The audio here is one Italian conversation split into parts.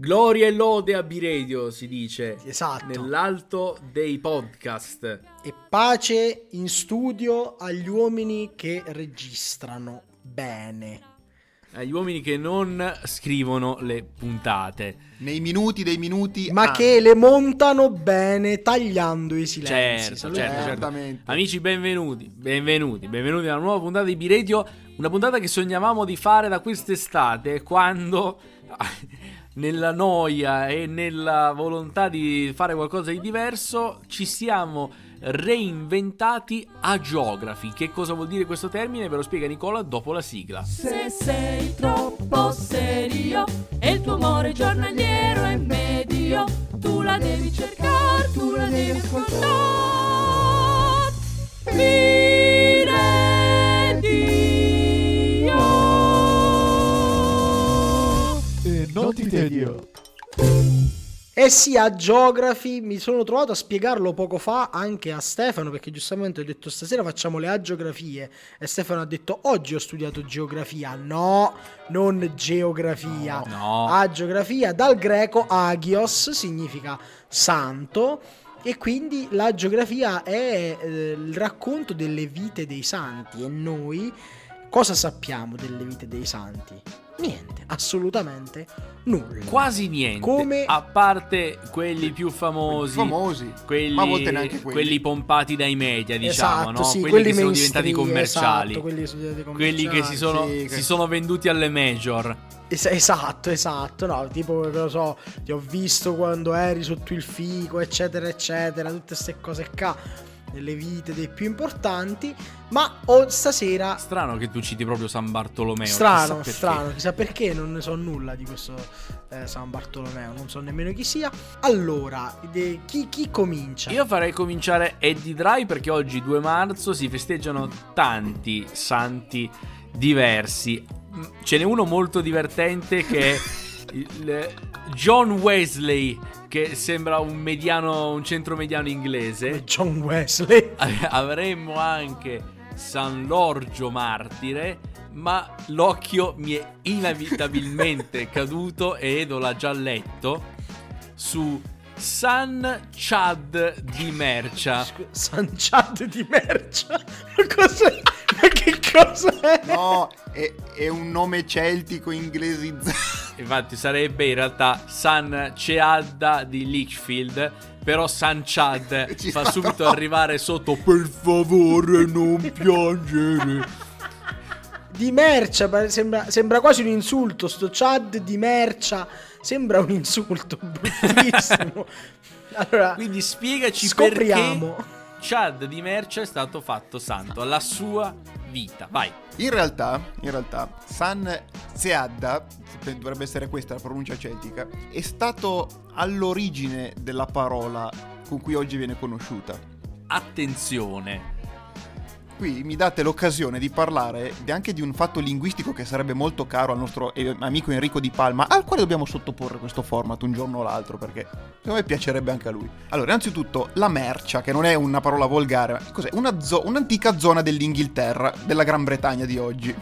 Gloria e lode a B-Radio, si dice. Esatto. Nell'alto dei podcast. E pace in studio agli uomini che registrano bene. Agli uomini che non scrivono le puntate. Nei minuti dei minuti. Ma ah, che le montano bene tagliando i silenzi. Certo, certo, certo. Certamente. Amici, benvenuti, benvenuti, benvenuti alla nuova puntata di B-Radio. Una puntata che sognavamo di fare da quest'estate, quando nella noia e nella volontà di fare qualcosa di diverso ci siamo reinventati a geography. Che cosa vuol dire questo termine? Ve lo spiega Nicola dopo la sigla. Se sei troppo serio e il tuo amore giornaliero è medio, tu la devi cercare, tu la devi ascoltare. E non ti tedio. E sì, a Geography mi sono trovato a spiegarlo poco fa anche a Stefano, perché giustamente ho detto stasera facciamo le agiografie e Stefano ha detto oggi ho studiato geografia. No, non geografia. No. Agiografia dal greco agios significa santo e quindi la geografia è eh, il racconto delle vite dei santi e noi cosa sappiamo delle vite dei santi? Niente, assolutamente nulla. Quasi niente. Come- A parte quelli più famosi. famosi. Quelli, Ma a volte neanche quelli. quelli pompati dai media, diciamo, Esatto, no? sì, quelli, quelli che sono diventati commerciali. esatto, quelli sono diventati Quelli che si sono, sì, si che- sono venduti alle major. Es- esatto, esatto, no, tipo, che lo so, ti ho visto quando eri sotto il fico, eccetera, eccetera, tutte queste cose qua, nelle vite dei più importanti, ma oh, stasera... Strano che tu citi proprio San Bartolomeo. Strano, chissà strano, chissà perché non ne so nulla di questo eh, San Bartolomeo, non so nemmeno chi sia. Allora, de- chi, chi comincia? Io farei cominciare Eddie Dry perché oggi 2 marzo si festeggiano tanti santi diversi. Ce n'è uno molto divertente che John Wesley, che sembra un mediano, un centro mediano inglese. John Wesley. Avremmo anche San Lorgio Martire, ma l'occhio mi è inevitabilmente caduto ed l'ha già letto su San Chad di Mercia. San Chad di mercia. Ma cos'è? Ma che cos'è? No, è, è un nome celtico inglesizzato. Infatti sarebbe in realtà San Ceadda di Lichfield, però San Chad Ci fa subito arrivare sotto per favore non piangere. Di mercia, sembra, sembra quasi un insulto. Sto Chad di mercia sembra un insulto bruttissimo. allora, Quindi spiegaci scopriamo. perché Chad di Mercia è stato fatto santo alla sua vita. Vai. In realtà, in realtà, San Zeadda, dovrebbe essere questa la pronuncia celtica, è stato all'origine della parola con cui oggi viene conosciuta. Attenzione. Qui mi date l'occasione di parlare anche di un fatto linguistico che sarebbe molto caro al nostro eh, amico Enrico Di Palma, al quale dobbiamo sottoporre questo format un giorno o l'altro, perché secondo me piacerebbe anche a lui. Allora, innanzitutto, la mercia, che non è una parola volgare, ma cos'è? Una zo- un'antica zona dell'Inghilterra, della Gran Bretagna di oggi.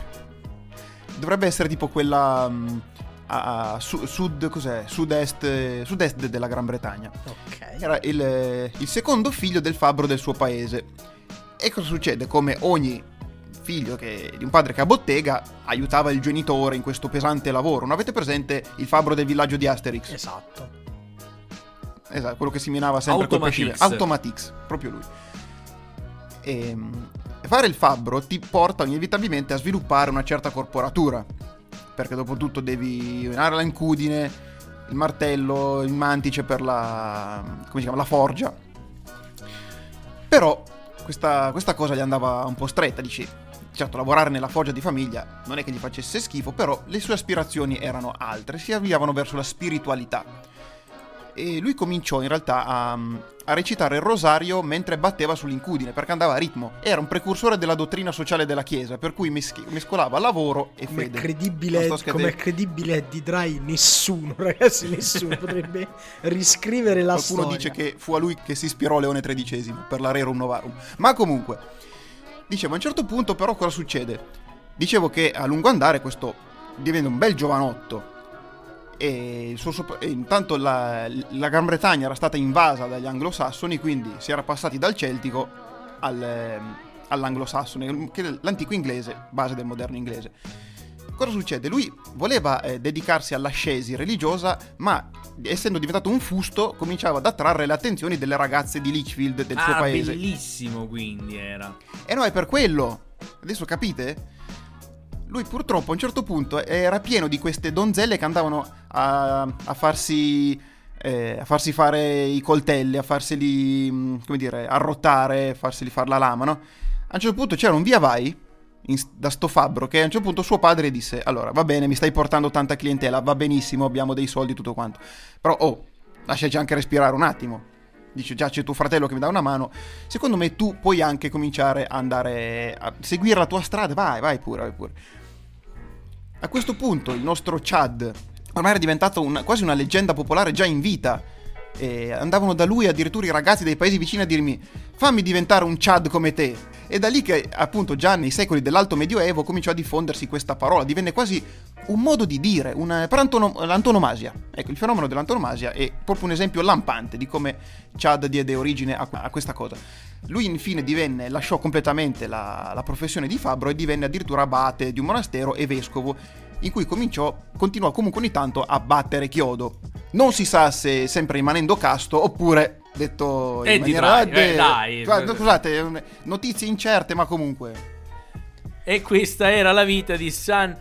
Dovrebbe essere tipo quella... mm, a a su- sud, cos'è? Sud-est, sud-est de- della Gran Bretagna. Ok. Era il, eh, il secondo figlio del fabbro del suo paese. E cosa succede? Come ogni figlio che- di un padre che ha bottega aiutava il genitore in questo pesante lavoro. Non avete presente il fabbro del villaggio di Asterix? Esatto. Esatto, quello che si minava sempre col Automatix. pesce. Automatix, proprio lui. Ehm, fare il fabbro ti porta inevitabilmente a sviluppare una certa corporatura. Perché dopo tutto devi unare la incudine, il martello, il mantice per la. come si chiama? La forgia. Però questa, questa cosa gli andava un po' stretta, dici. Certo, lavorare nella foggia di famiglia non è che gli facesse schifo, però le sue aspirazioni erano altre, si avviavano verso la spiritualità e lui cominciò in realtà a, a recitare il rosario mentre batteva sull'incudine perché andava a ritmo. Era un precursore della dottrina sociale della Chiesa, per cui meschi- mescolava lavoro e Com'è fede. credibile, com'è credibile di Dry? Nessuno, ragazzi, nessuno potrebbe riscrivere la Qualcuno storia. dice che fu a lui che si ispirò Leone XIII per la Rerum Novarum. Ma comunque, dicevo, a un certo punto però cosa succede? Dicevo che a lungo andare questo diventa un bel giovanotto E, il suo sopra- e intanto la, la Gran Bretagna era stata invasa dagli anglosassoni, quindi si era passati dal celtico al, ehm, all'anglosassone, che è l'antico inglese, base del moderno inglese. Cosa succede? Lui voleva eh, dedicarsi all'ascesi religiosa, ma essendo diventato un fusto, cominciava ad attrarre le attenzioni delle ragazze di Lichfield del suo ah, paese. bellissimo quindi era. E no, è per quello. Adesso capite? Lui purtroppo a un certo punto era pieno di queste donzelle che andavano a, a farsi. eh, a farsi fare i coltelli, a farseli, mh, come dire, arrotare, a farseli fare la lama, no? A un certo punto c'era un via vai in- da sto fabbro che a un certo punto suo padre disse allora va bene mi stai portando tanta clientela va benissimo abbiamo dei soldi tutto quanto però oh lasciaci anche respirare un attimo dice già c'è tuo fratello che mi dà una mano. Secondo me tu puoi anche cominciare a andare a seguire la tua strada. Vai vai pure vai pure. A questo punto il nostro Chad ormai era diventato una- quasi una leggenda popolare già in vita. E andavano da lui addirittura i ragazzi dei paesi vicini a dirmi fammi diventare un Chad come te. E da lì che appunto già nei secoli dell'alto medioevo cominciò a diffondersi questa parola. Divenne quasi un modo di dire un, per antono- l'antonomasia. Ecco il fenomeno dell'antonomasia è proprio un esempio lampante di come Chad diede origine a, a questa cosa. Lui infine divenne lasciò completamente la, la professione di fabbro e divenne addirittura abate di un monastero e vescovo in cui cominciò, continuò comunque ogni tanto a battere chiodo. Non si sa se sempre rimanendo casto oppure detto in Eh, di maniera... dai, eh, dai. Scusate, notizie incerte ma comunque... E questa era la vita di San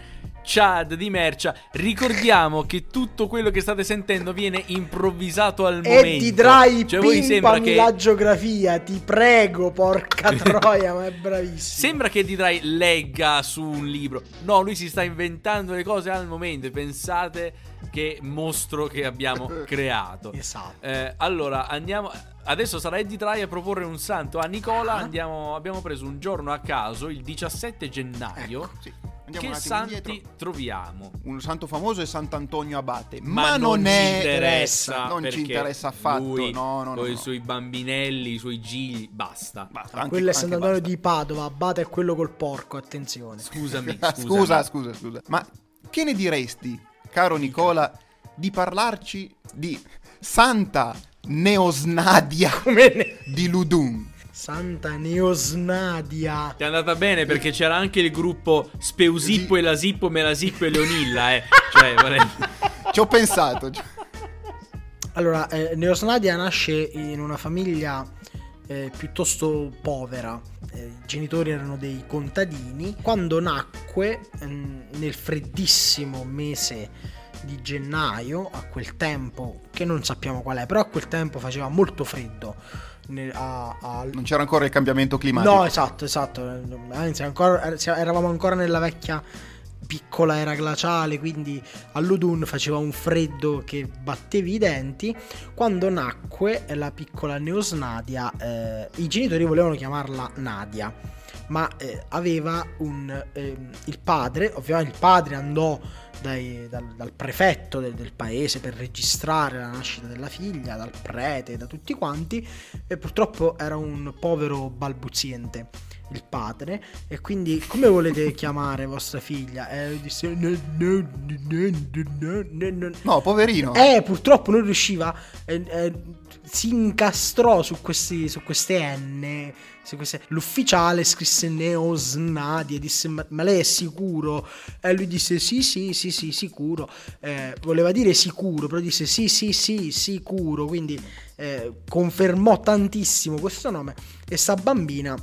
Chad di Mercia. Ricordiamo che tutto quello che state sentendo viene improvvisato al momento. E di Dry Cioè, voi sembra che la geografia, ti prego, porca troia, ma è bravissimo. Sembra che Didrai legga su un libro. No, lui si sta inventando le cose al momento. Pensate che mostro che abbiamo creato. Esatto. Eh, allora, andiamo. Adesso sarà Eddie Trai a proporre un santo a Nicola. Ah. Andiamo, abbiamo preso un giorno a caso, il 17 gennaio. Ecco, sì. Andiamo che santi indietro. troviamo? Un santo famoso è Sant'Antonio Abate, Ma, ma, non, non, ci è... interessa. non ci interessa affatto, Lui, no, no, no, Con i suoi bambinelli, i suoi gigli, basta. Basta, Ah, anche- quello è Sant'Antonio di Padova, Abate è quello col porco, attenzione. Scusami, scusami. scusa, scusa, scusa. Ma che ne diresti, caro Nicola, di parlarci di Santa Neosnadia Come ne- di Ludum? Santa Neosnadia. Ti è andata bene perché c'era anche il gruppo Speusippo e Lasippo, Melasippo e Leonilla, eh. Cioè, vorrei... Ci ho pensato. Allora, eh, Neosnadia nasce in una famiglia eh, piuttosto povera. Eh, I genitori erano dei contadini. Quando nacque, ehm, nel freddissimo mese di gennaio, a quel tempo, che non sappiamo qual è, però a quel tempo faceva molto freddo. Ne- a- a- Non c'era ancora il cambiamento climatico. No, esatto, esatto. Anzi, ancora, eravamo ancora nella vecchia piccola era glaciale, quindi a Ludun faceva un freddo che battevi i denti. Quando nacque la piccola Neosnadia, eh, i genitori volevano chiamarla Nadia, ma eh, aveva un... ehm, il padre, ovviamente il padre andò dai- dal, dal prefetto del, del paese per registrare la nascita della figlia, dal prete, da tutti quanti, e purtroppo era un povero balbuziente il padre e quindi come volete chiamare vostra figlia e lui disse "No, no, no, no, no, no". No, poverino. eh purtroppo non riusciva eh, eh, si incastrò su, questi, su queste N su queste- l'ufficiale scrisse Neosnadi e disse ma, ma lei è sicuro e lui disse sì sì sì sì sicuro Eh, voleva dire sicuro però disse sì sì sì sicuro quindi eh, confermò tantissimo questo nome e sta bambina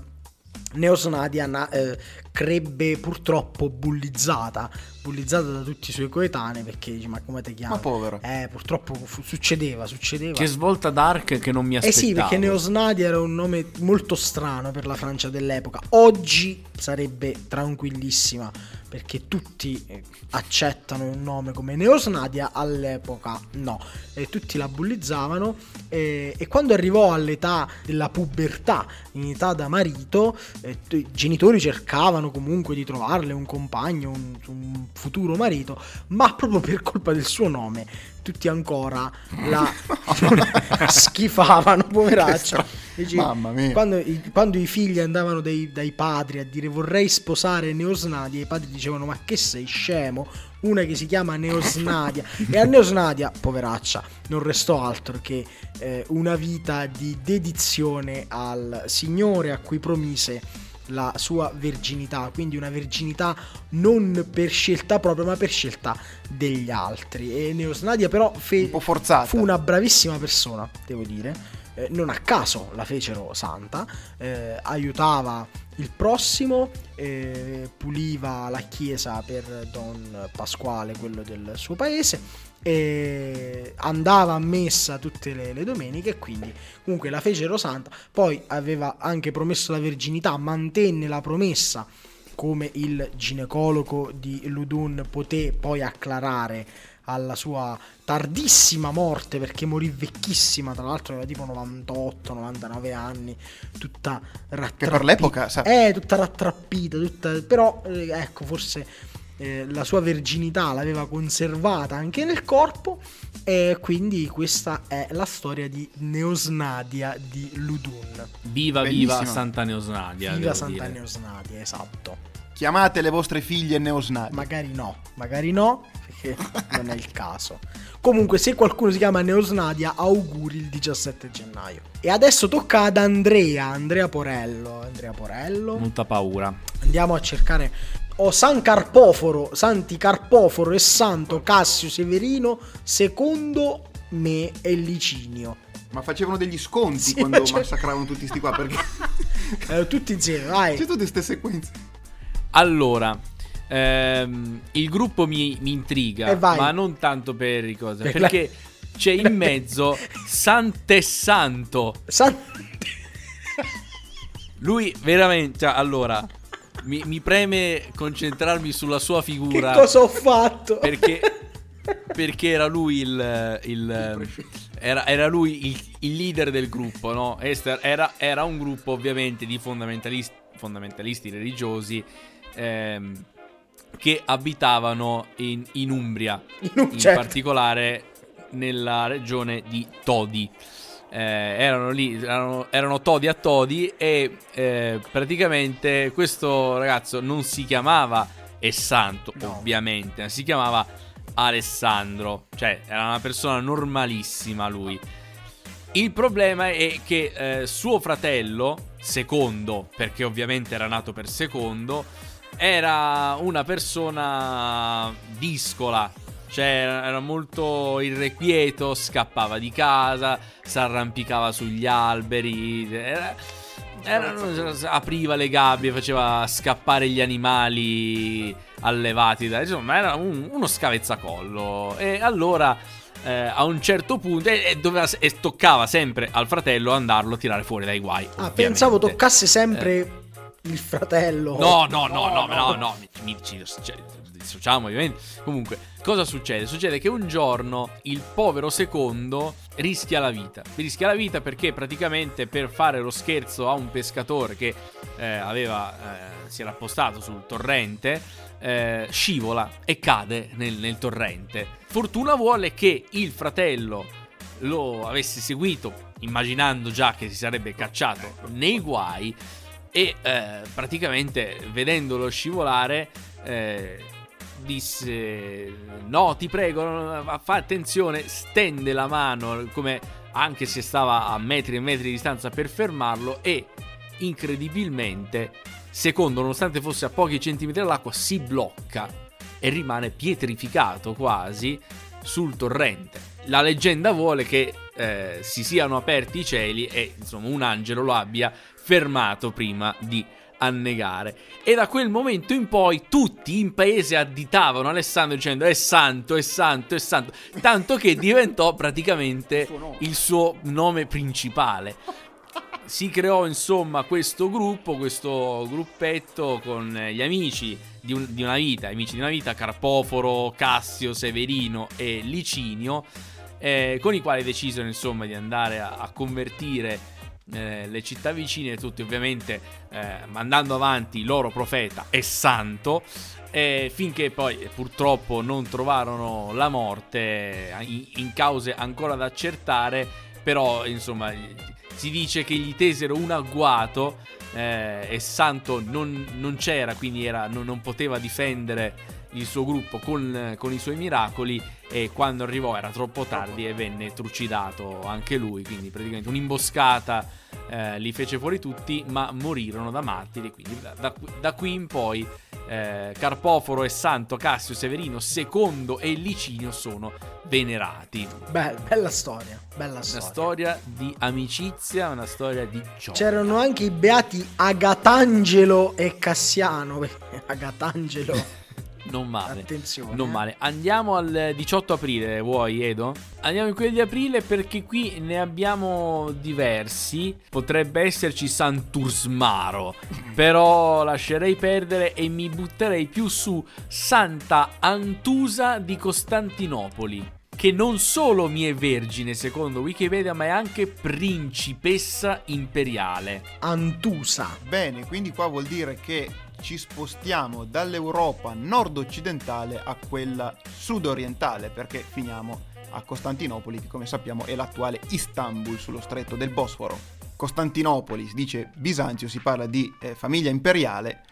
Neosnadia na- eh, crebbe purtroppo bullizzata, bullizzata da tutti i suoi coetanei perché dice ma come ti chiami? Ma povero. Eh, purtroppo fu- succedeva, succedeva. Che svolta dark che non mi Eh aspettavo. sì, perché Neosnadia era un nome molto strano per la Francia dell'epoca. Oggi sarebbe tranquillissima perché tutti eh, accettano un nome come Neosnadia, all'epoca no. E tutti la bullizzavano e, e quando arrivò all'età della pubertà, in età da marito, eh, i genitori cercavano comunque di trovarle un compagno, un, un futuro marito, ma proprio per colpa del suo nome tutti ancora la schifavano, poveraccia. Dici, Mamma mia. Quando i, quando i figli andavano dai, dai padri a dire vorrei sposare Neosnadia, i padri dicevano ma che sei scemo? una che si chiama Neosnadia. e a Neosnadia, poveraccia, non restò altro che eh, una vita di dedizione al Signore a cui promise la sua verginità, quindi una verginità non per scelta propria, ma per scelta degli altri. E Neosnadia però fe- Un fu una bravissima persona, devo dire. Eh, non a caso la fecero santa, eh, aiutava il prossimo, eh, puliva la chiesa per Don Pasquale, quello del suo paese, e andava a messa tutte le, le domeniche e quindi comunque la fecero santa. Poi aveva anche promesso la verginità, mantenne la promessa come il ginecologo di Ludun poté poi acclarare alla sua tardissima morte perché morì vecchissima, tra l'altro aveva tipo 98-99 anni, tutta rattrappita. Che per l'epoca, sa- Eh, tutta rattrappita, tutta... però eh, ecco, forse eh, la sua verginità l'aveva conservata anche nel corpo e quindi questa è la storia di Neosnadia di Ludun. Viva viva Bellissimo. Santa Neosnadia. Viva Santa dire. Neosnadia, esatto. Chiamate le vostre figlie neosnati. Magari no, magari no, perché non è il caso. Comunque, se qualcuno si chiama Neosnadia, auguri il 17 gennaio. E adesso tocca ad Andrea, Andrea Porello. Andrea Porello. Molta paura. Andiamo a cercare. Ho San Carpoforo, Santi Carpoforo e Santo Cassio Severino, secondo me e Licinio. Ma facevano degli sconti Sì, quando ma c'è- massacravano tutti sti qua perché Eh, tutti insieme, vai. c'è tutte queste sequenze. Allora, ehm, il gruppo mi, mi intriga, E vai. ma non tanto per i cose, Per la- perché c'è in mezzo Sante Santo. San- Lui veramente, cioè, allora, mi, mi preme concentrarmi sulla sua che figura. cosa ho fatto? Perché, perché era lui il, il- era, era lui il, il leader del gruppo, no? Esther era, era un gruppo ovviamente di fondamentalisti, fondamentalisti religiosi ehm, che abitavano in, in Umbria, In in certo. particolare nella regione di Todi. Eh, erano lì, erano, erano Todi a Todi e eh, praticamente questo ragazzo non si chiamava Essanto, No. ovviamente, ma si chiamava Alessandro, cioè era una persona normalissima lui. Il problema è che eh, suo fratello, secondo, perché ovviamente era nato per secondo, era una persona discola, cioè era molto irrequieto, scappava di casa, si arrampicava sugli alberi, era- era- apriva le gabbie, faceva scappare gli animali allevati, da, insomma era un- uno scavezzacollo. E allora eh, a un certo punto e, e doveva- e toccava sempre al fratello andarlo a tirare fuori dai guai. Ah, ovviamente. pensavo toccasse sempre il fratello. No, no, no, no, no, no, mi, mi- ci cioè, dissociamo ovviamente. Comunque, cosa succede? Succede che un giorno il povero secondo rischia la vita. Rischia la vita perché praticamente per fare lo scherzo a un pescatore che eh, aveva, eh, si era appostato sul torrente, eh, scivola e cade nel, nel torrente. Fortuna vuole che il fratello lo avesse seguito, immaginando già che si sarebbe cacciato nei guai e eh, praticamente vedendolo scivolare eh, disse no ti prego fa attenzione stende la mano come anche se stava a metri e metri di distanza per fermarlo e incredibilmente secondo nonostante fosse a pochi centimetri dall'acqua si blocca e rimane pietrificato quasi sul torrente. La leggenda vuole che eh, si siano aperti i cieli e insomma un angelo lo abbia fermato prima di annegare. E da quel momento in poi tutti in paese additavano Alessandro dicendo è santo, è santo, è santo, tanto che diventò praticamente il suo nome principale. Si creò insomma questo gruppo, questo gruppetto con gli amici di, un- di una vita, amici di una vita, Carpoforo, Cassio, Severino e Licinio, eh, con i quali decisero insomma di andare a, a convertire eh, le città vicine, tutti ovviamente eh, mandando avanti il loro profeta e santo, eh, finché poi eh, purtroppo non trovarono la morte eh, in, in cause ancora da accertare, però insomma si dice che gli tesero un agguato eh, e santo non, non c'era, quindi era- non, non poteva difendere il suo gruppo con, con i suoi miracoli e quando arrivò era troppo tardi e venne trucidato anche lui, quindi praticamente un'imboscata eh, li fece fuori tutti, ma morirono da martiri, quindi da, da, qui in poi eh, Carpoforo e Santo Cassio Severino II e Licinio sono venerati. Beh, bella storia, bella Una storia. storia di amicizia, una storia di gioia. C'erano anche i beati Agatangelo e Cassiano. Agatangelo, Non male. attenzione. Non eh. male. Andiamo al 18 aprile, vuoi Edo? Andiamo in quelli di aprile perché qui ne abbiamo diversi. Potrebbe esserci Santursmaro, però lascerei perdere e mi butterei più su Santa Antusa di Costantinopoli. Che non solo mi è vergine secondo Wikipedia, ma è anche principessa imperiale. Antusa. Bene, quindi qua vuol dire che ci spostiamo dall'Europa nord-occidentale a quella sud-orientale, perché finiamo a Costantinopoli, che come sappiamo è l'attuale Istanbul sullo stretto del Bosforo. Costantinopoli, si dice Bisanzio, si parla di eh, famiglia imperiale,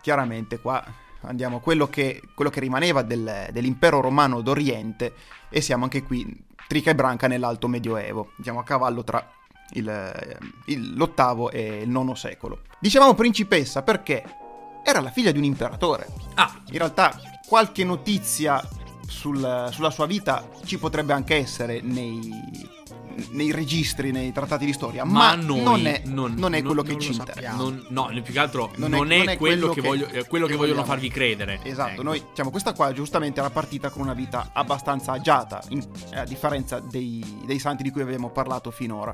chiaramente qua andiamo a quello che, quello che rimaneva del- dell'impero romano d'Oriente e siamo anche qui, trica e branca nell'alto medioevo, siamo a cavallo tra il- il- l'ottavo e il nono secolo. Dicevamo principessa perché era la figlia di un imperatore. Ah, In realtà qualche notizia sul- sulla sua vita ci potrebbe anche essere nei, nei registri, nei trattati di storia, Ma ma, noi non, è, non- non è non- quello che non ci lo interessa. no, più che altro non, è- è, è quello, che, che- voglio- quello che che vogliono vogliamo. farvi credere. Esatto, Ecco. noi diciamo questa qua giustamente era partita con una vita abbastanza agiata, in- eh, a differenza dei, dei santi di cui abbiamo parlato finora.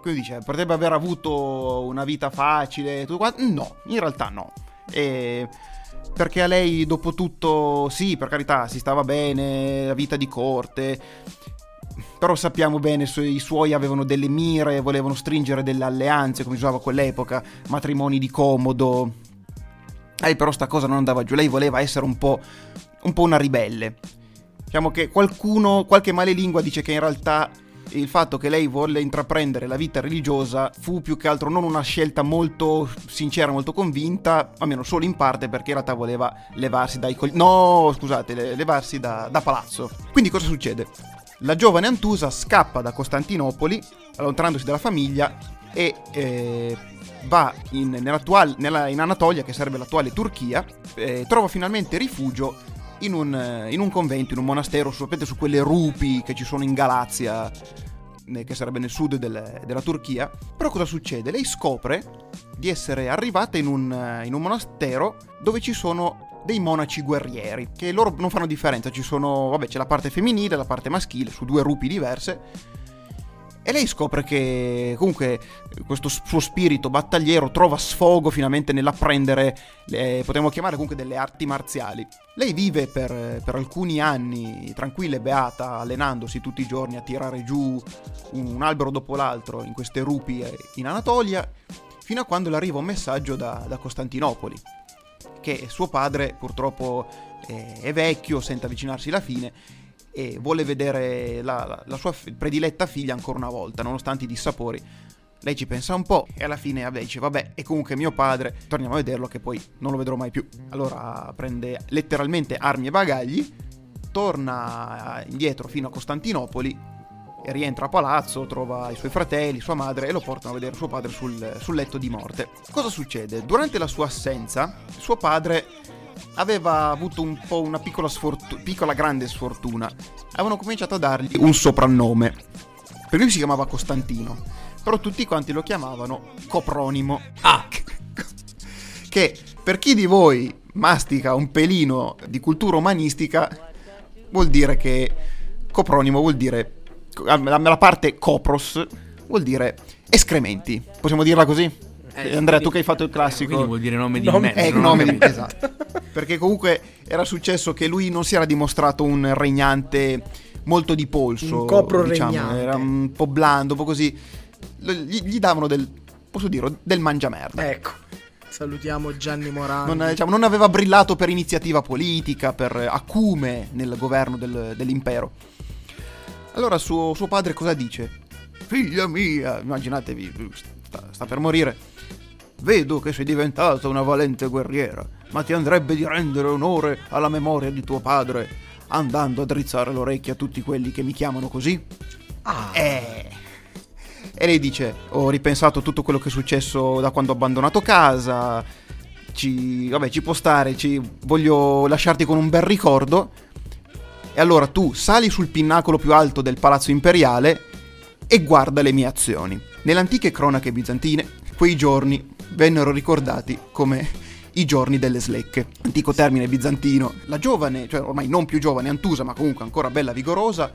Quindi dice, potrebbe aver avuto una vita facile, tutto qua. No, in realtà no. E perché a lei, dopo tutto, sì, per carità, si stava bene, la vita di corte. Però sappiamo bene, su- i suoi avevano delle mire, volevano stringere delle alleanze, come si usava a quell'epoca, matrimoni di comodo. Lei però sta cosa non andava giù, lei voleva essere un po', un po' una ribelle. Diciamo che qualcuno, qualche malelingua dice che in realtà il fatto che lei volle intraprendere la vita religiosa fu più che altro non una scelta molto sincera, molto convinta, almeno solo in parte perché in realtà voleva levarsi dai col- No, scusate, le- levarsi da, da palazzo. Quindi cosa succede? La giovane Antusa scappa da Costantinopoli, allontanandosi dalla famiglia, e eh, va in, nella- in Anatolia, che sarebbe l'attuale Turchia, e trova finalmente rifugio in un, eh, in un convento, in un monastero, sapete su quelle rupi che ci sono in Galazia, che sarebbe nel sud del- della Turchia. Però cosa succede? Lei scopre di essere arrivata in un, eh, in un monastero dove ci sono dei monaci guerrieri, che loro non fanno differenza, ci sono, vabbè, c'è la parte femminile la parte maschile, su due rupi diverse. E lei scopre che comunque questo suo spirito battagliero trova sfogo finalmente nell'apprendere, le, potremmo chiamare comunque delle arti marziali. Lei vive per, per alcuni anni tranquilla e beata, allenandosi tutti i giorni a tirare giù un albero dopo l'altro in queste rupi eh, in Anatolia, fino a quando le arriva un messaggio da, da Costantinopoli, che suo padre purtroppo eh, è vecchio, sente avvicinarsi la fine e vuole vedere la, la- sua prediletta figlia ancora una volta, nonostante i dissapori. Lei ci pensa un po' e alla fine vabbè, dice vabbè è comunque mio padre, torniamo a vederlo che poi non lo vedrò mai più. Allora prende letteralmente armi e bagagli, torna indietro fino a Costantinopoli rientra a palazzo, trova i suoi fratelli, sua madre e lo portano a vedere suo padre sul, sul letto di morte. Cosa succede? Durante la sua assenza, suo padre aveva avuto un po' una piccola sfortuna, piccola grande sfortuna. Avevano cominciato a dargli un soprannome. Per lui si chiamava Costantino, però tutti quanti lo chiamavano Copronimo. Ah, Che per chi di voi mastica un pelino di cultura umanistica, vuol dire che Copronimo vuol dire la parte copros vuol dire escrementi. Possiamo dirla così? Eh, Andrea, tu che hai fatto il classico. quindi vuol dire nome di Nome- mezzo. Eh, nome di- capito. esatto. Perché comunque era successo che lui non si era dimostrato un regnante molto di polso. Un copro diciamo, regnante. Era un po' blando, un po' così. Gli, gli davano del, posso dire, del mangiamerda. Ecco. Salutiamo Gianni Morandi. Non, diciamo, non aveva brillato per iniziativa politica, per acume nel governo del- dell'impero. Allora suo, suo padre cosa dice? Figlia mia, immaginatevi, sta, sta per morire. Vedo che sei diventata una valente guerriera. ma ti andrebbe di rendere onore alla memoria di tuo padre andando a drizzare l'orecchio a tutti quelli che mi chiamano così? Ah, Eh. E lei dice: Ho ripensato tutto quello che è successo da quando ho abbandonato casa. Ci, vabbè, ci può stare. Ci, voglio lasciarti con un bel ricordo. E allora tu sali sul pinnacolo più alto del palazzo imperiale e guarda le mie azioni. Nelle antiche cronache bizantine, quei giorni vennero ricordati come i giorni delle slecche. Antico termine bizantino. La giovane, cioè ormai non più giovane Antusa, ma comunque ancora bella vigorosa,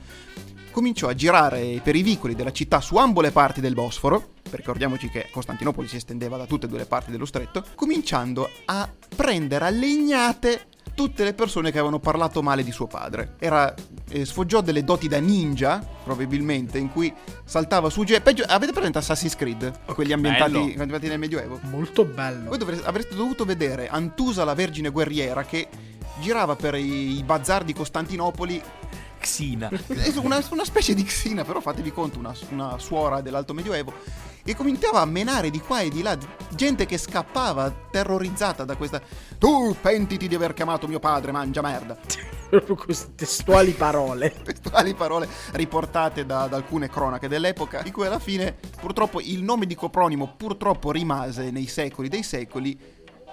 cominciò a girare per i vicoli della città su ambo le parti del Bosforo, perché ricordiamoci che Costantinopoli si estendeva da tutte e due le parti dello stretto, cominciando a prendere a legnate tutte le persone che avevano parlato male di suo padre. Era, eh, sfoggiò delle doti da ninja, probabilmente, in cui saltava su... ge- Peggio, avete presente Assassin's Creed? Quelli ambientati, ambientati nel Medioevo? molto bello. Voi dovreste- avreste dovuto vedere Antusa la Vergine Guerriera che girava per i, i bazar di Costantinopoli Xina. una, una specie di xina, però fatevi conto, una, una suora dell'alto medioevo. E cominciava a menare di qua e di là gente che scappava terrorizzata da questa. Tu pentiti di aver chiamato mio padre, mangia merda. Testuali parole. Testuali parole riportate da, da alcune cronache dell'epoca, di cui alla fine purtroppo il nome di Copronimo purtroppo rimase nei secoli dei secoli.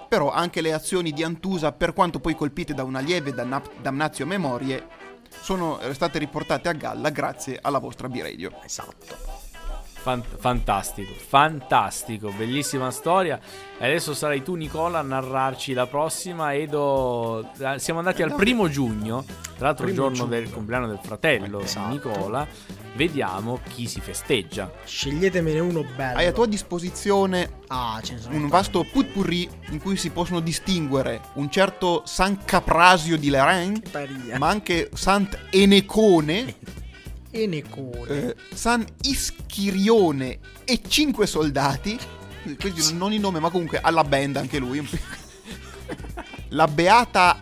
Però anche le azioni di Antusa, per quanto poi colpite da una lieve damnatio memorie, sono state riportate a galla grazie alla vostra B-Radio. Esatto. Fan- fantastico, fantastico, bellissima storia. E adesso sarai tu, Nicola, a narrarci la prossima. Edo, eh, siamo andati al primo giugno, tra l'altro il Primo giorno giugno. del compleanno del fratello Esatto. Nicola. Vediamo chi si festeggia. Sceglietemene uno bello. Hai a tua disposizione Ah, ce ne sono un vasto putpurri in cui si possono distinguere un certo San Caprasio di Lerain, ma anche Sant Enecone, Enecone. eh, San Ischirione e cinque soldati. Questi non il nome, ma comunque alla band anche lui. La beata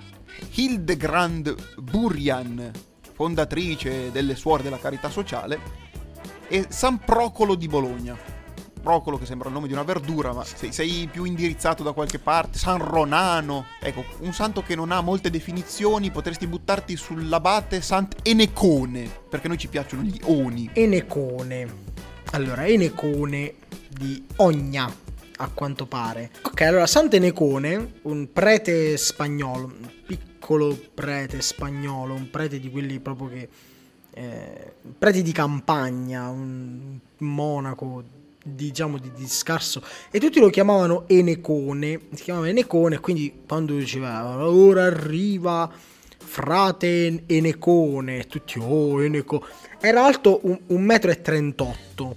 Hildegrand Burian, fondatrice delle Suore della Carità Sociale, e San Procolo di Bologna. Procolo che sembra il nome di una verdura, ma sei, sei più indirizzato da qualche parte. San Ronano. Ecco, un santo che non ha molte definizioni, potresti buttarti sull'abate Sant'Enecone, perché a noi ci piacciono gli oni. Enecone. Allora, Enecone di Ogna, a quanto pare. Ok, allora, Sant'Enecone, un prete spagnolo, un piccolo prete spagnolo, un prete di quelli proprio che... Eh, prete di campagna, un monaco, diciamo, di, di scarso... E tutti lo chiamavano Enecone, si chiamava Enecone, quindi quando diceva, ora arriva frate Enecone, tutti, oh, Enecone... Era alto un, un metro e 38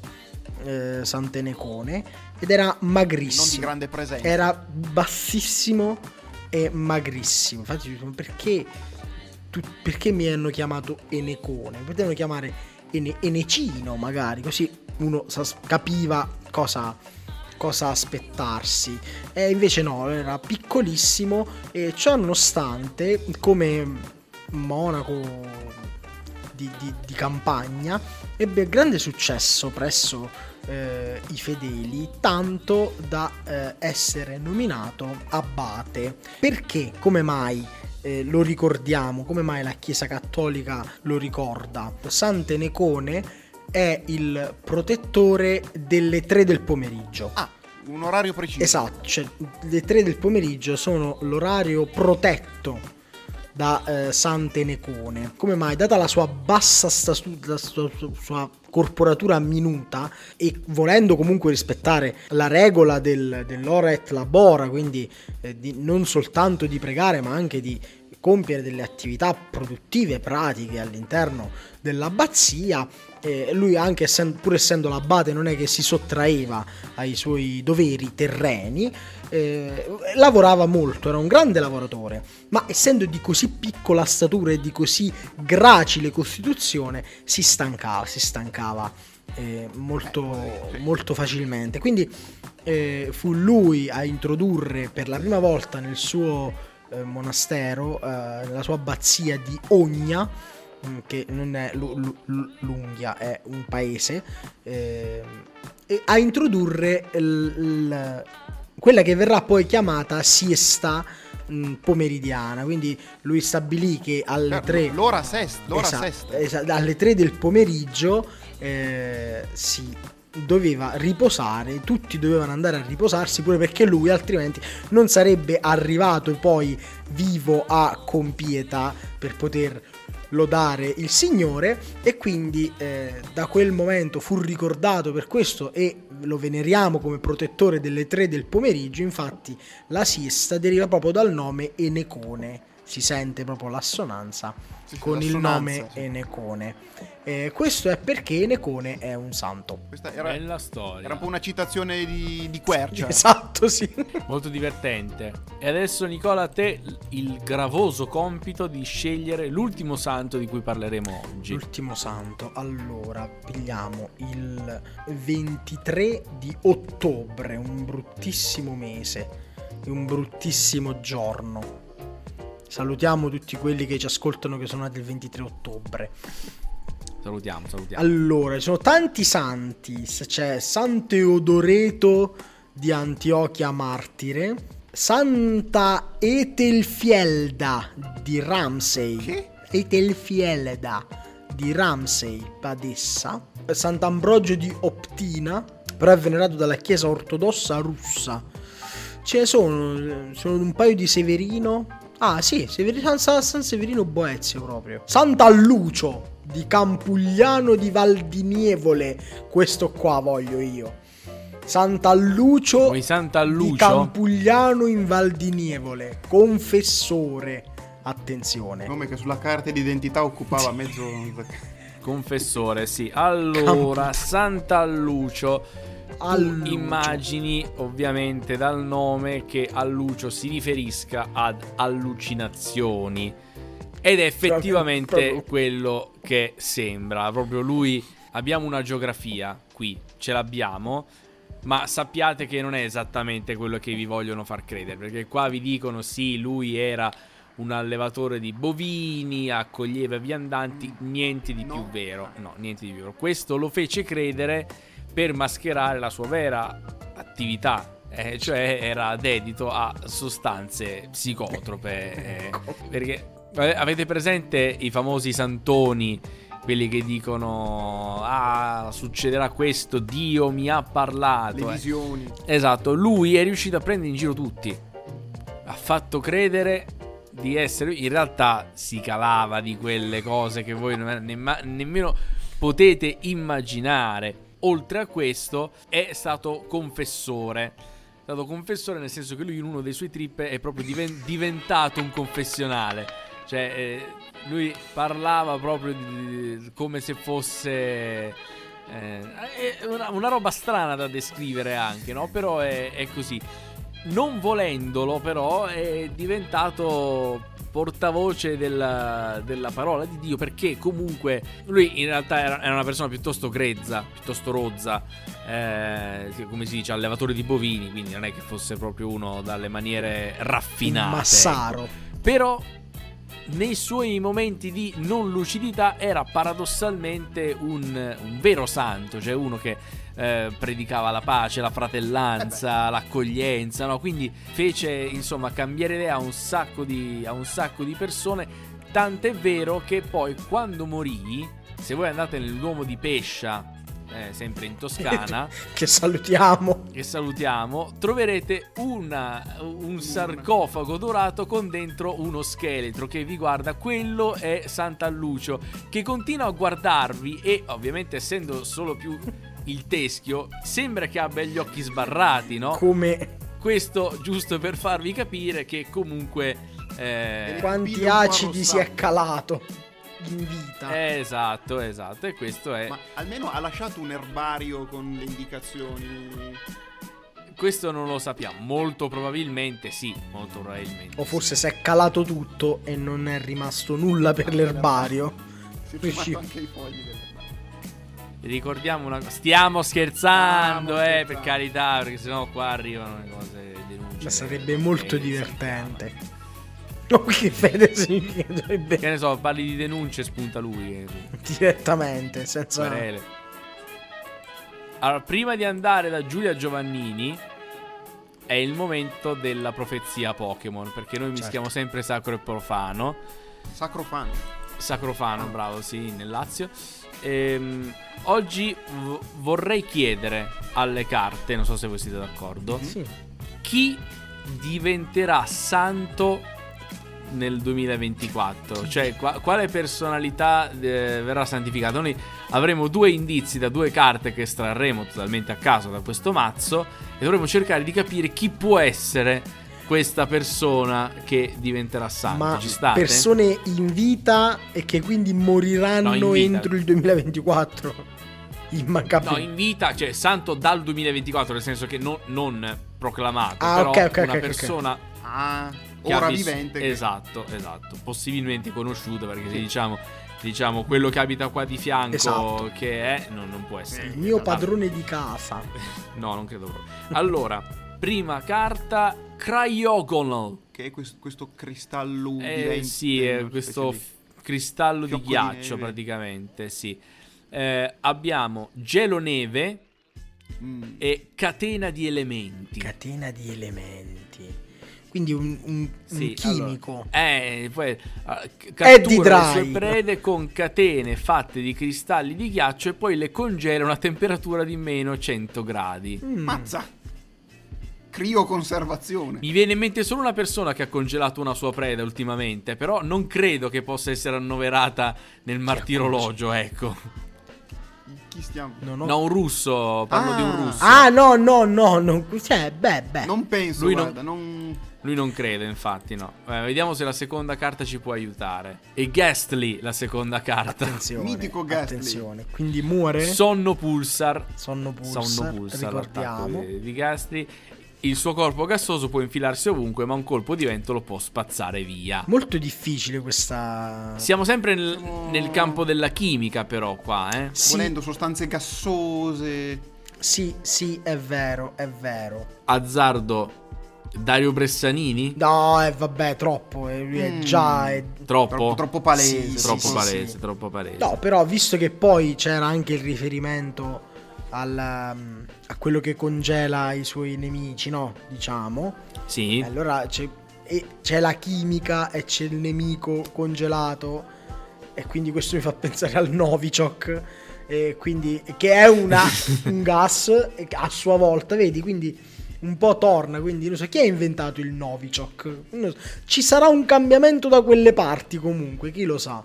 eh, Sant'Enecone ed era Non di magrissimo. grande presenza. Era bassissimo e magrissimo. Infatti, perché, tu- perché mi hanno chiamato Enecone? Potevano chiamare Ene- Enecino, magari, così uno capiva cosa, cosa aspettarsi. E invece no, era piccolissimo e ciò come monaco di, di- di campagna, ebbe grande successo presso eh, i fedeli, tanto da eh, essere nominato abate. Perché? Come mai? eh, lo ricordiamo, come mai la Chiesa Cattolica lo ricorda? Sant'Enecone è il protettore delle tre del pomeriggio. Ah, un orario preciso. Esatto, cioè le 3 del pomeriggio sono l'orario protetto da eh, Sant'Enecone. Come mai? Data la sua bassa statura, la sua, sua corporatura minuta e volendo comunque rispettare la regola del, dell'ora et labora, quindi eh, di- non soltanto di pregare ma anche di compiere delle attività produttive, pratiche all'interno dell'abbazia, eh, lui anche essen- pur essendo l'abate non è che si sottraeva ai suoi doveri terreni, eh, lavorava molto, era un grande lavoratore, ma essendo di così piccola statura e di così gracile costituzione si stancava, si stancava eh, molto, molto facilmente. Quindi eh, fu lui a introdurre per la prima volta nel suo eh, monastero, eh, nella sua abbazia di Ogna, che non è Lu- Lu- Lu- l'Unghia, è un paese, eh, a introdurre il- quella che verrà poi chiamata siesta mh, pomeridiana, quindi lui stabilì che alle Certo, 3 L'ora sesta. L'ora Esatto, sesta. esatto, alle 3 del pomeriggio eh, si doveva riposare, tutti dovevano andare a riposarsi pure perché lui altrimenti non sarebbe arrivato poi vivo a compieta per poter lodare il Signore e quindi eh, da quel momento fu ricordato per questo e lo veneriamo come protettore delle 3 del pomeriggio, infatti la siesta deriva proprio dal nome Enecone, si sente proprio l'assonanza Sì, con il nome sì. Enecone. Eh, questo è perché Enecone è un santo. Questa era, Bella storia. era un po' una citazione di, di Quercia. Esatto, sì. Molto divertente. E adesso Nicola a te il gravoso compito di scegliere l'ultimo santo di cui parleremo oggi. L'ultimo santo. Allora, pigliamo il 23 di ottobre, un bruttissimo mese e un bruttissimo giorno. Salutiamo tutti quelli che ci ascoltano che sono nati il 23 ottobre. Salutiamo, salutiamo. Allora, ci sono tanti santi. C'è San Teodoreto di Antiochia Martire, Santa Etelfielda di Ramsey. Che? Etelfielda di Ramsey, Padessa. Sant'Ambrogio di Optina, però è venerato dalla Chiesa ortodossa russa. Ce ne sono, sono un paio di Severino. Ah, sì, Severino, San, San Severino Boezio proprio. Sant'Allucio di Campugliano di Valdinievole. Questo qua voglio io. Sant'Allucio Vuoi di Sant'Allucio? Campugliano in Valdinievole. Confessore. Attenzione. Nome che sulla carta d'identità occupava mezzo. Confessore, sì. Allora, Sant'Allucio. Allucio. immagini ovviamente dal nome che Allucio si riferisca ad allucinazioni. Ed è effettivamente proprio- quello che sembra. Proprio lui. Abbiamo una geografia qui, ce l'abbiamo. Ma sappiate che non è esattamente quello che vi vogliono far credere. Perché qua vi dicono sì, lui era un allevatore di bovini, accoglieva viandanti. Niente di più No. vero. No, niente di più vero. Questo lo fece credere per mascherare la sua vera attività. eh, cioè era dedito a sostanze psicotrope. eh, perché eh, avete presente i famosi santoni? Quelli che dicono: Ah, succederà questo, Dio mi ha parlato. Le eh. visioni. Esatto, lui è riuscito a prendere in giro tutti. Ha fatto credere di essere. In realtà si calava di quelle cose che voi non- nemma- nemmeno potete immaginare. Oltre a questo, è stato confessore. È stato confessore nel senso che lui in uno dei suoi trip è proprio diven- diventato un confessionale. Cioè, eh, lui parlava proprio di- di- come se fosse. eh, una, una roba strana da descrivere anche, no? Però è, è così. Non volendolo, però, è diventato portavoce della, della parola di Dio perché comunque lui in realtà era, era una persona piuttosto grezza, piuttosto rozza, eh, come si dice, allevatore di bovini, quindi non è che fosse proprio uno dalle maniere raffinate. massaro. Però nei suoi momenti di non lucidità era paradossalmente un, un vero santo, cioè uno che eh, predicava la pace, la fratellanza, l'accoglienza, no? quindi fece insomma cambiare idea a un sacco di, a un sacco di persone, tant'è vero che poi quando morì, se voi andate nel Duomo di Pescia, eh, sempre in Toscana, Che salutiamo. che salutiamo, troverete una- un sarcofago dorato con dentro uno scheletro che vi guarda. Quello è Sant'Allucio che continua a guardarvi e ovviamente essendo solo più il teschio sembra che abbia gli occhi sbarrati, no? Come Questo giusto per farvi capire che comunque... eh, quanti acidi si è calato in vita. Esatto, esatto. E questo è... Ma almeno ha lasciato un erbario con le indicazioni. Questo non lo sappiamo. Molto probabilmente sì. Molto probabilmente. O sì. forse si è calato tutto e non è rimasto nulla per l'erbario. Si è anche i fogli dell'erbario. Ricordiamo una cosa. Stiamo scherzando, Stiamo eh, scherzando. per carità, perché sennò qua arrivano le cose denunce. Ma sarebbe molto Eh, divertente. Che fede significa sarebbe Che ne so, parli di denunce, spunta lui. eh, direttamente, senza... querele. Allora, prima di andare da Giulia Giovannini, è il momento della profezia Pokémon, perché noi Certo. mischiamo sempre sacro e profano. Sacrofano. Sacrofano, bravo, sì, nel Lazio. Ehm, oggi v- vorrei chiedere alle carte, non so se voi siete d'accordo, Sì. chi diventerà santo nel 2024? Cioè, qua- quale personalità eh, verrà santificata? Noi avremo due indizi da due carte che estrarremo totalmente a caso da questo mazzo e dovremo cercare di capire chi può essere questa persona che diventerà santo. Ma Ci state? persone in vita e che quindi moriranno No, entro il 2024. Immancabile. No, in vita, cioè santo dal 2024, nel senso che non, non proclamato, Ah, però ok, ok, una ok, ok. persona Ah, ora vis- vivente. che- Esatto, esatto. Possibilmente conosciuto perché se diciamo, diciamo quello che abita qua di fianco Esatto. che è, non, non può essere. Il mio Ah, padrone di casa. No, non credo proprio. Allora, prima carta Cryogonal. Che è questo, questo cristallo Eh, vivente, sì, è questo f- cristallo di di ghiaccio neve. praticamente, sì. Eh, abbiamo gelo neve di- Mm. e catena di elementi. Catena di elementi. Quindi un, un- un Sì, chimico. allora, eh, poi cattura le sue prede con catene fatte di cristalli di ghiaccio e poi le congela a una temperatura di meno 100 gradi. Mm. Mazza. Crioconservazione. Mi viene in mente solo una persona che ha congelato una sua preda ultimamente, però non credo che possa essere annoverata nel martirologio, ecco. Chi stiamo? Non ho- No, un russo, parlo di un Ah. russo. Ah, no, no, no. non- cioè, beh, beh. Non penso, Lui non- guarda, non... Lui non crede, infatti, no. Eh, vediamo se la seconda carta ci può aiutare. E Ghastly, la seconda carta. Attenzione. Mitico Ghastly. Attenzione. Quindi muore. Sonno Pulsar. Sonno pulsar. Sonno Pulsar, Ricordiamo. di, di Ghastly. Il suo corpo gassoso può infilarsi ovunque, ma un colpo di vento lo può spazzare via. Molto difficile questa. Siamo sempre nel, Siamo- nel campo della chimica, però, qua, eh. Sì, Volendo sostanze gassose. sì, sì, è vero, è vero. Azzardo Dario Bressanini? No, eh, vabbè, troppo. eh, Lui è Mm. già. è- Troppo? Troppo, troppo palese. Sì, Troppo sì, palese, sì. troppo palese. No, però visto che poi c'era anche il riferimento al, um, a quello che congela i suoi nemici, no? Diciamo. Sì. Allora c'è, e c'è la chimica e c'è il nemico congelato. E quindi questo mi fa pensare al Novichok. E quindi, che è una, un gas a sua volta, vedi? Quindi un po' torna. Quindi non so chi ha inventato il Novichok. So. Ci sarà un cambiamento da quelle parti comunque, chi lo sa.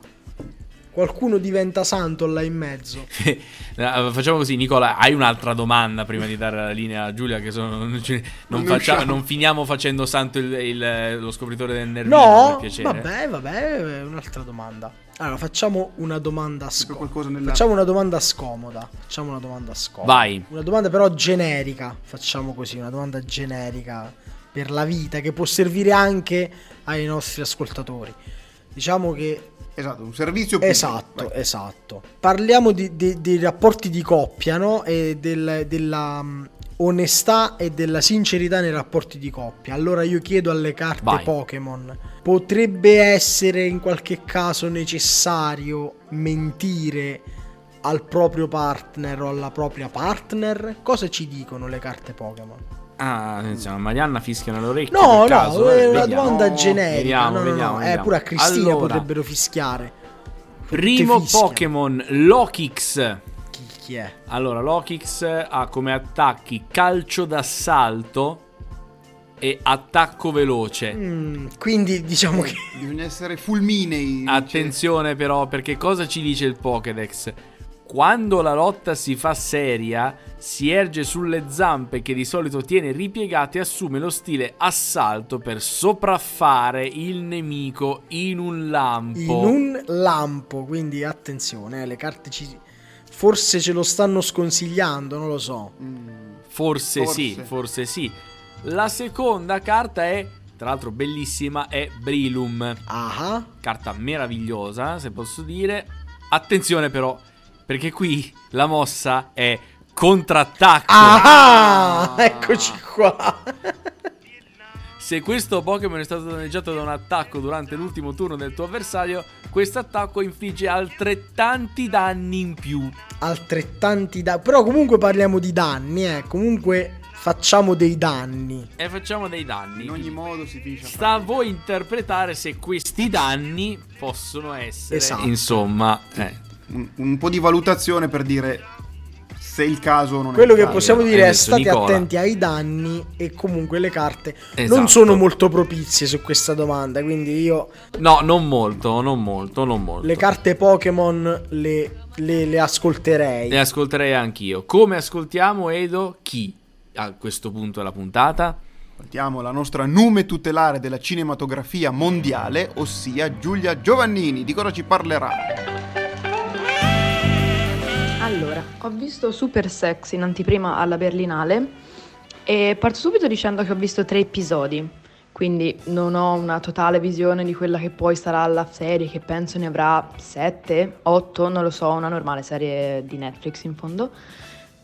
Qualcuno diventa santo là in mezzo. Eh, Facciamo così, Nicola. Hai un'altra domanda prima di dare la linea a Giulia? Che sono, non, ci- non Non faccia- non finiamo facendo santo il- il- lo scopritore del nervino. No, vabbè, vabbè, un'altra domanda. Allora, facciamo una domanda scomoda. nella... Facciamo una domanda scomoda. Facciamo una domanda scomoda. Vai. Una domanda però generica. Facciamo così, una domanda generica per la vita che può servire anche ai nostri ascoltatori. Diciamo che Esatto, un servizio pubblico. Esatto, Vai. esatto. Parliamo di- di- dei rapporti di coppia, no? E del- della mm, onestà e della sincerità nei rapporti di coppia. Allora io chiedo alle carte Vai. Pokémon, potrebbe essere in qualche caso necessario mentire al proprio partner o alla propria partner? Cosa ci dicono le carte Pokémon? Ah, attenzione, Marianna fischia nell'orecchio. No, per no, caso, è eh, una vediamo. domanda No, generica. vediamo, no, no, vediamo, no. Eh, vediamo. pure a Cristina Allora. potrebbero fischiare. Primo fischiano. Pokémon, Lokix. Chi, chi è? Allora, Lokix ha come attacchi calcio d'assalto e attacco veloce. Mm, quindi diciamo che Bisogna essere fulminei. Attenzione però, perché cosa ci dice il Pokédex? Quando la lotta si fa seria, si erge sulle zampe che di solito tiene ripiegate e assume lo stile assalto per sopraffare il nemico in un lampo. in un lampo, quindi attenzione, eh, le carte ci forse ce lo stanno sconsigliando, non lo so. Mm, Forse, Forse. sì, forse sì. La seconda carta è, tra l'altro bellissima, è Brilum. Ah, Carta meravigliosa, se posso dire. Attenzione però, perché qui la mossa è contrattacco. ah, eccoci qua. Se questo Pokémon è stato danneggiato da un attacco durante l'ultimo turno del tuo avversario, questo attacco infligge altrettanti danni in più. Altrettanti da però comunque parliamo di danni, eh. Comunque facciamo dei danni. E facciamo dei danni. In ogni modo si finisce a Sta a voi interpretare se questi danni possono essere, Esatto. insomma, eh, un, un po' di valutazione per dire se il caso o non Quello è il che caso. possiamo dire è detto state Nicola. attenti ai danni e comunque le carte Esatto. non sono molto propizie su questa domanda, quindi io no, non molto, non molto, non molto. le carte Pokémon le, le- le ascolterei. Le ascolterei anch'io. Come ascoltiamo Edo? Chi a questo punto della puntata? Ascoltiamo la nostra nume tutelare della cinematografia mondiale, ossia Giulia Giovannini. Di cosa ci parlerà? Allora, ho visto Super Sex in anteprima alla Berlinale e parto subito dicendo che ho visto tre episodi, quindi non ho una totale visione di quella che poi sarà la serie, che penso ne avrà sette, otto, non lo so, una normale serie di Netflix in fondo.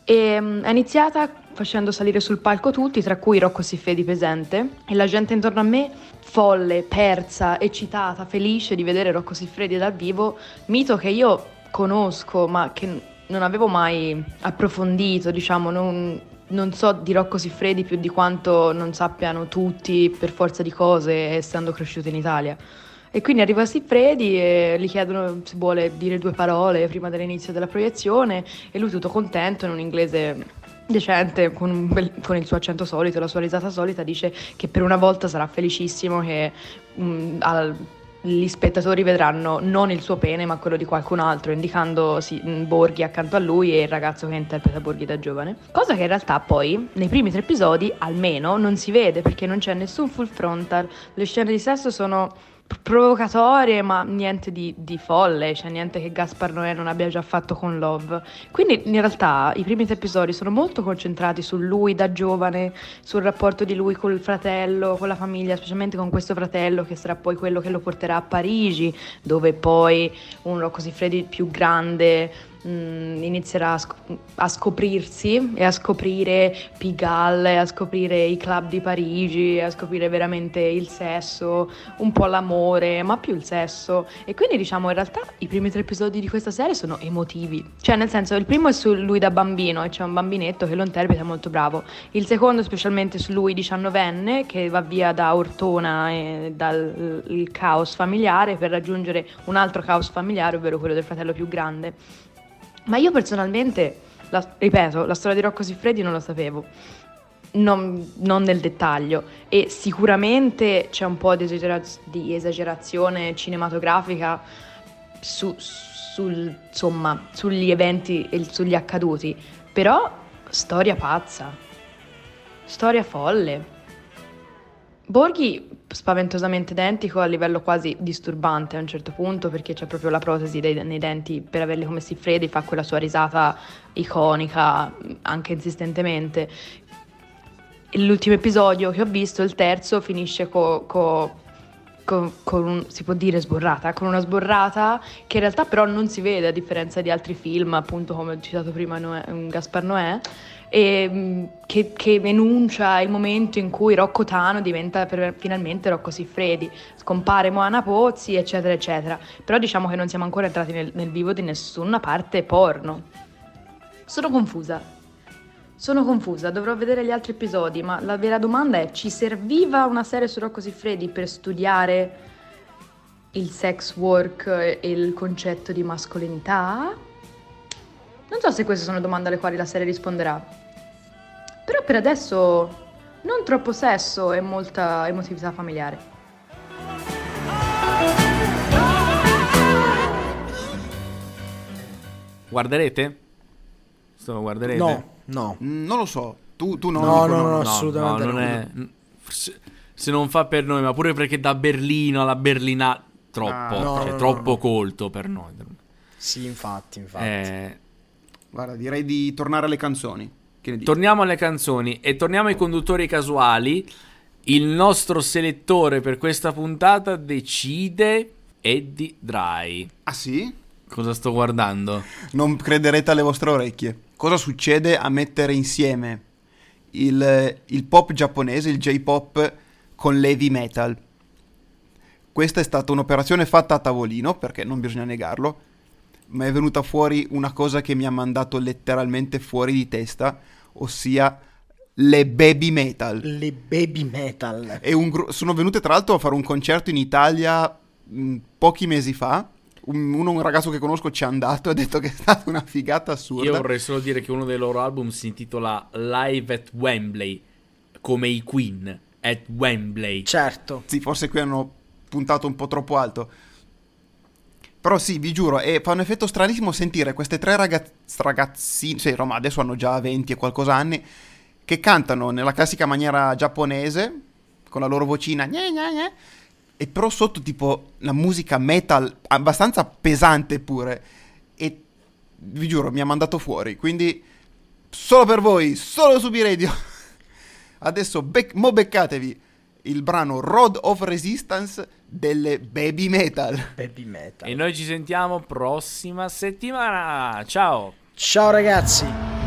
E mm, è iniziata facendo salire sul palco tutti, tra cui Rocco Siffredi presente, e la gente intorno a me folle, persa, eccitata, felice di vedere Rocco Siffredi dal vivo, mito che io conosco ma che non avevo mai approfondito, diciamo, non, non so di Rocco Siffredi più di quanto non sappiano tutti per forza di cose essendo cresciuto in Italia. E quindi arriva Siffredi e gli chiedono se vuole dire due parole prima dell'inizio della proiezione e lui tutto contento in un inglese decente, con, bel- con il suo accento solito, la sua risata solita, dice che per una volta sarà felicissimo che mm, al- gli spettatori vedranno non il suo pene ma quello di qualcun altro, indicando sì, mm, Borghi accanto a lui e il ragazzo che interpreta Borghi da giovane. Cosa che in realtà poi nei primi tre episodi almeno non si vede perché non c'è nessun full frontal, le scene di sesso sono provocatorie ma niente di, di folle, cioè niente che Gaspar Noè non abbia già fatto con Love. Quindi in realtà i primi tre episodi sono molto concentrati su lui da giovane, sul rapporto di lui col fratello, con la famiglia, specialmente con questo fratello che sarà poi quello che lo porterà a Parigi, dove poi un Rocco Siffredi più grande mh, inizierà a, sc- a scoprirsi e a scoprire Pigalle, a scoprire i club di Parigi, a scoprire veramente il sesso, un po' l'amore, ma più il sesso. E quindi diciamo in realtà i primi tre episodi di questa serie sono emotivi. Cioè nel senso il primo è su lui da bambino e c'è un bambinetto che lo interpreta molto bravo. Il secondo specialmente su lui diciannovenne che va via da Ortona e dal caos familiare per raggiungere un altro caos familiare, ovvero quello del fratello più grande. Ma io personalmente, la- ripeto, la storia di Rocco Siffredi non lo sapevo, non, non nel dettaglio. E sicuramente c'è un po' di, esagera- di esagerazione cinematografica su- sul- insomma, sugli eventi e sugli accaduti, però storia pazza, storia folle. Borghi spaventosamente identico a livello quasi disturbante a un certo punto perché c'è proprio la protesi dei- nei denti per averli come Siffredi, fa quella sua risata iconica anche insistentemente. L'ultimo episodio che ho visto, il terzo, finisce co- co- co- con, un, si può dire sborrata, con una sborrata che in realtà però non si vede a differenza di altri film, appunto come ho citato prima Noè- Gaspar Noè, e, mh, che, che enuncia il momento in cui Rocco Tano diventa per- finalmente Rocco Siffredi, scompare Moana Pozzi, eccetera, eccetera. Però diciamo che non siamo ancora entrati nel, nel vivo di nessuna parte porno. Sono confusa. Sono confusa, dovrò vedere gli altri episodi, ma la vera domanda è: ci serviva una serie su Rocco Siffredi per studiare il sex work e il concetto di mascolinità? Non so se queste sono domande alle quali la serie risponderà. Però per adesso non troppo sesso e molta emotività familiare. Guarderete? Sto guarderete? No, no. Mm, non lo so. Tu, tu no, No, no, no, No, assolutamente no, non no. è. Se, se non fa per noi, ma pure perché da Berlino alla Berlina. Troppo, Ah, no, cioè, no, troppo no. colto per noi. Sì, infatti, infatti. Eh, Guarda, direi di tornare alle canzoni. Che ne dici? torniamo alle canzoni e torniamo ai conduttori casuali. Il nostro selettore per questa puntata decide Eddie Dry. ah sì? Cosa sto guardando? Non crederete alle vostre orecchie. Cosa succede a mettere insieme il, il pop giapponese, il J-pop, con l'heavy metal? Questa è stata un'operazione fatta a tavolino, perché non bisogna negarlo, ma è venuta fuori una cosa che mi ha mandato letteralmente fuori di testa, ossia le Baby Metal. Le baby metal. Gru- sono venute tra l'altro a fare un concerto in Italia mh, pochi mesi fa. Un, uno, un ragazzo che conosco ci è andato e ha detto che è stata una figata assurda. Io vorrei solo dire che uno dei loro album si intitola Live at Wembley, come i Queen, at Wembley. Certo. Sì, forse qui hanno puntato un po' troppo alto. Però sì, vi giuro, e fa un effetto stranissimo sentire queste tre ragaz- ragazzine, sì, Roma adesso hanno già 20 e qualcosa anni, che cantano nella classica maniera giapponese, con la loro vocina, gne, gne, gne, e però sotto tipo la musica metal abbastanza pesante pure. E vi giuro, mi ha mandato fuori. Quindi, solo per voi, solo su B-Radio. Adesso, bec- mo beccatevi il brano Road of Resistance delle Baby Metal. Baby metal. E noi ci sentiamo prossima settimana. Ciao! Ciao ragazzi.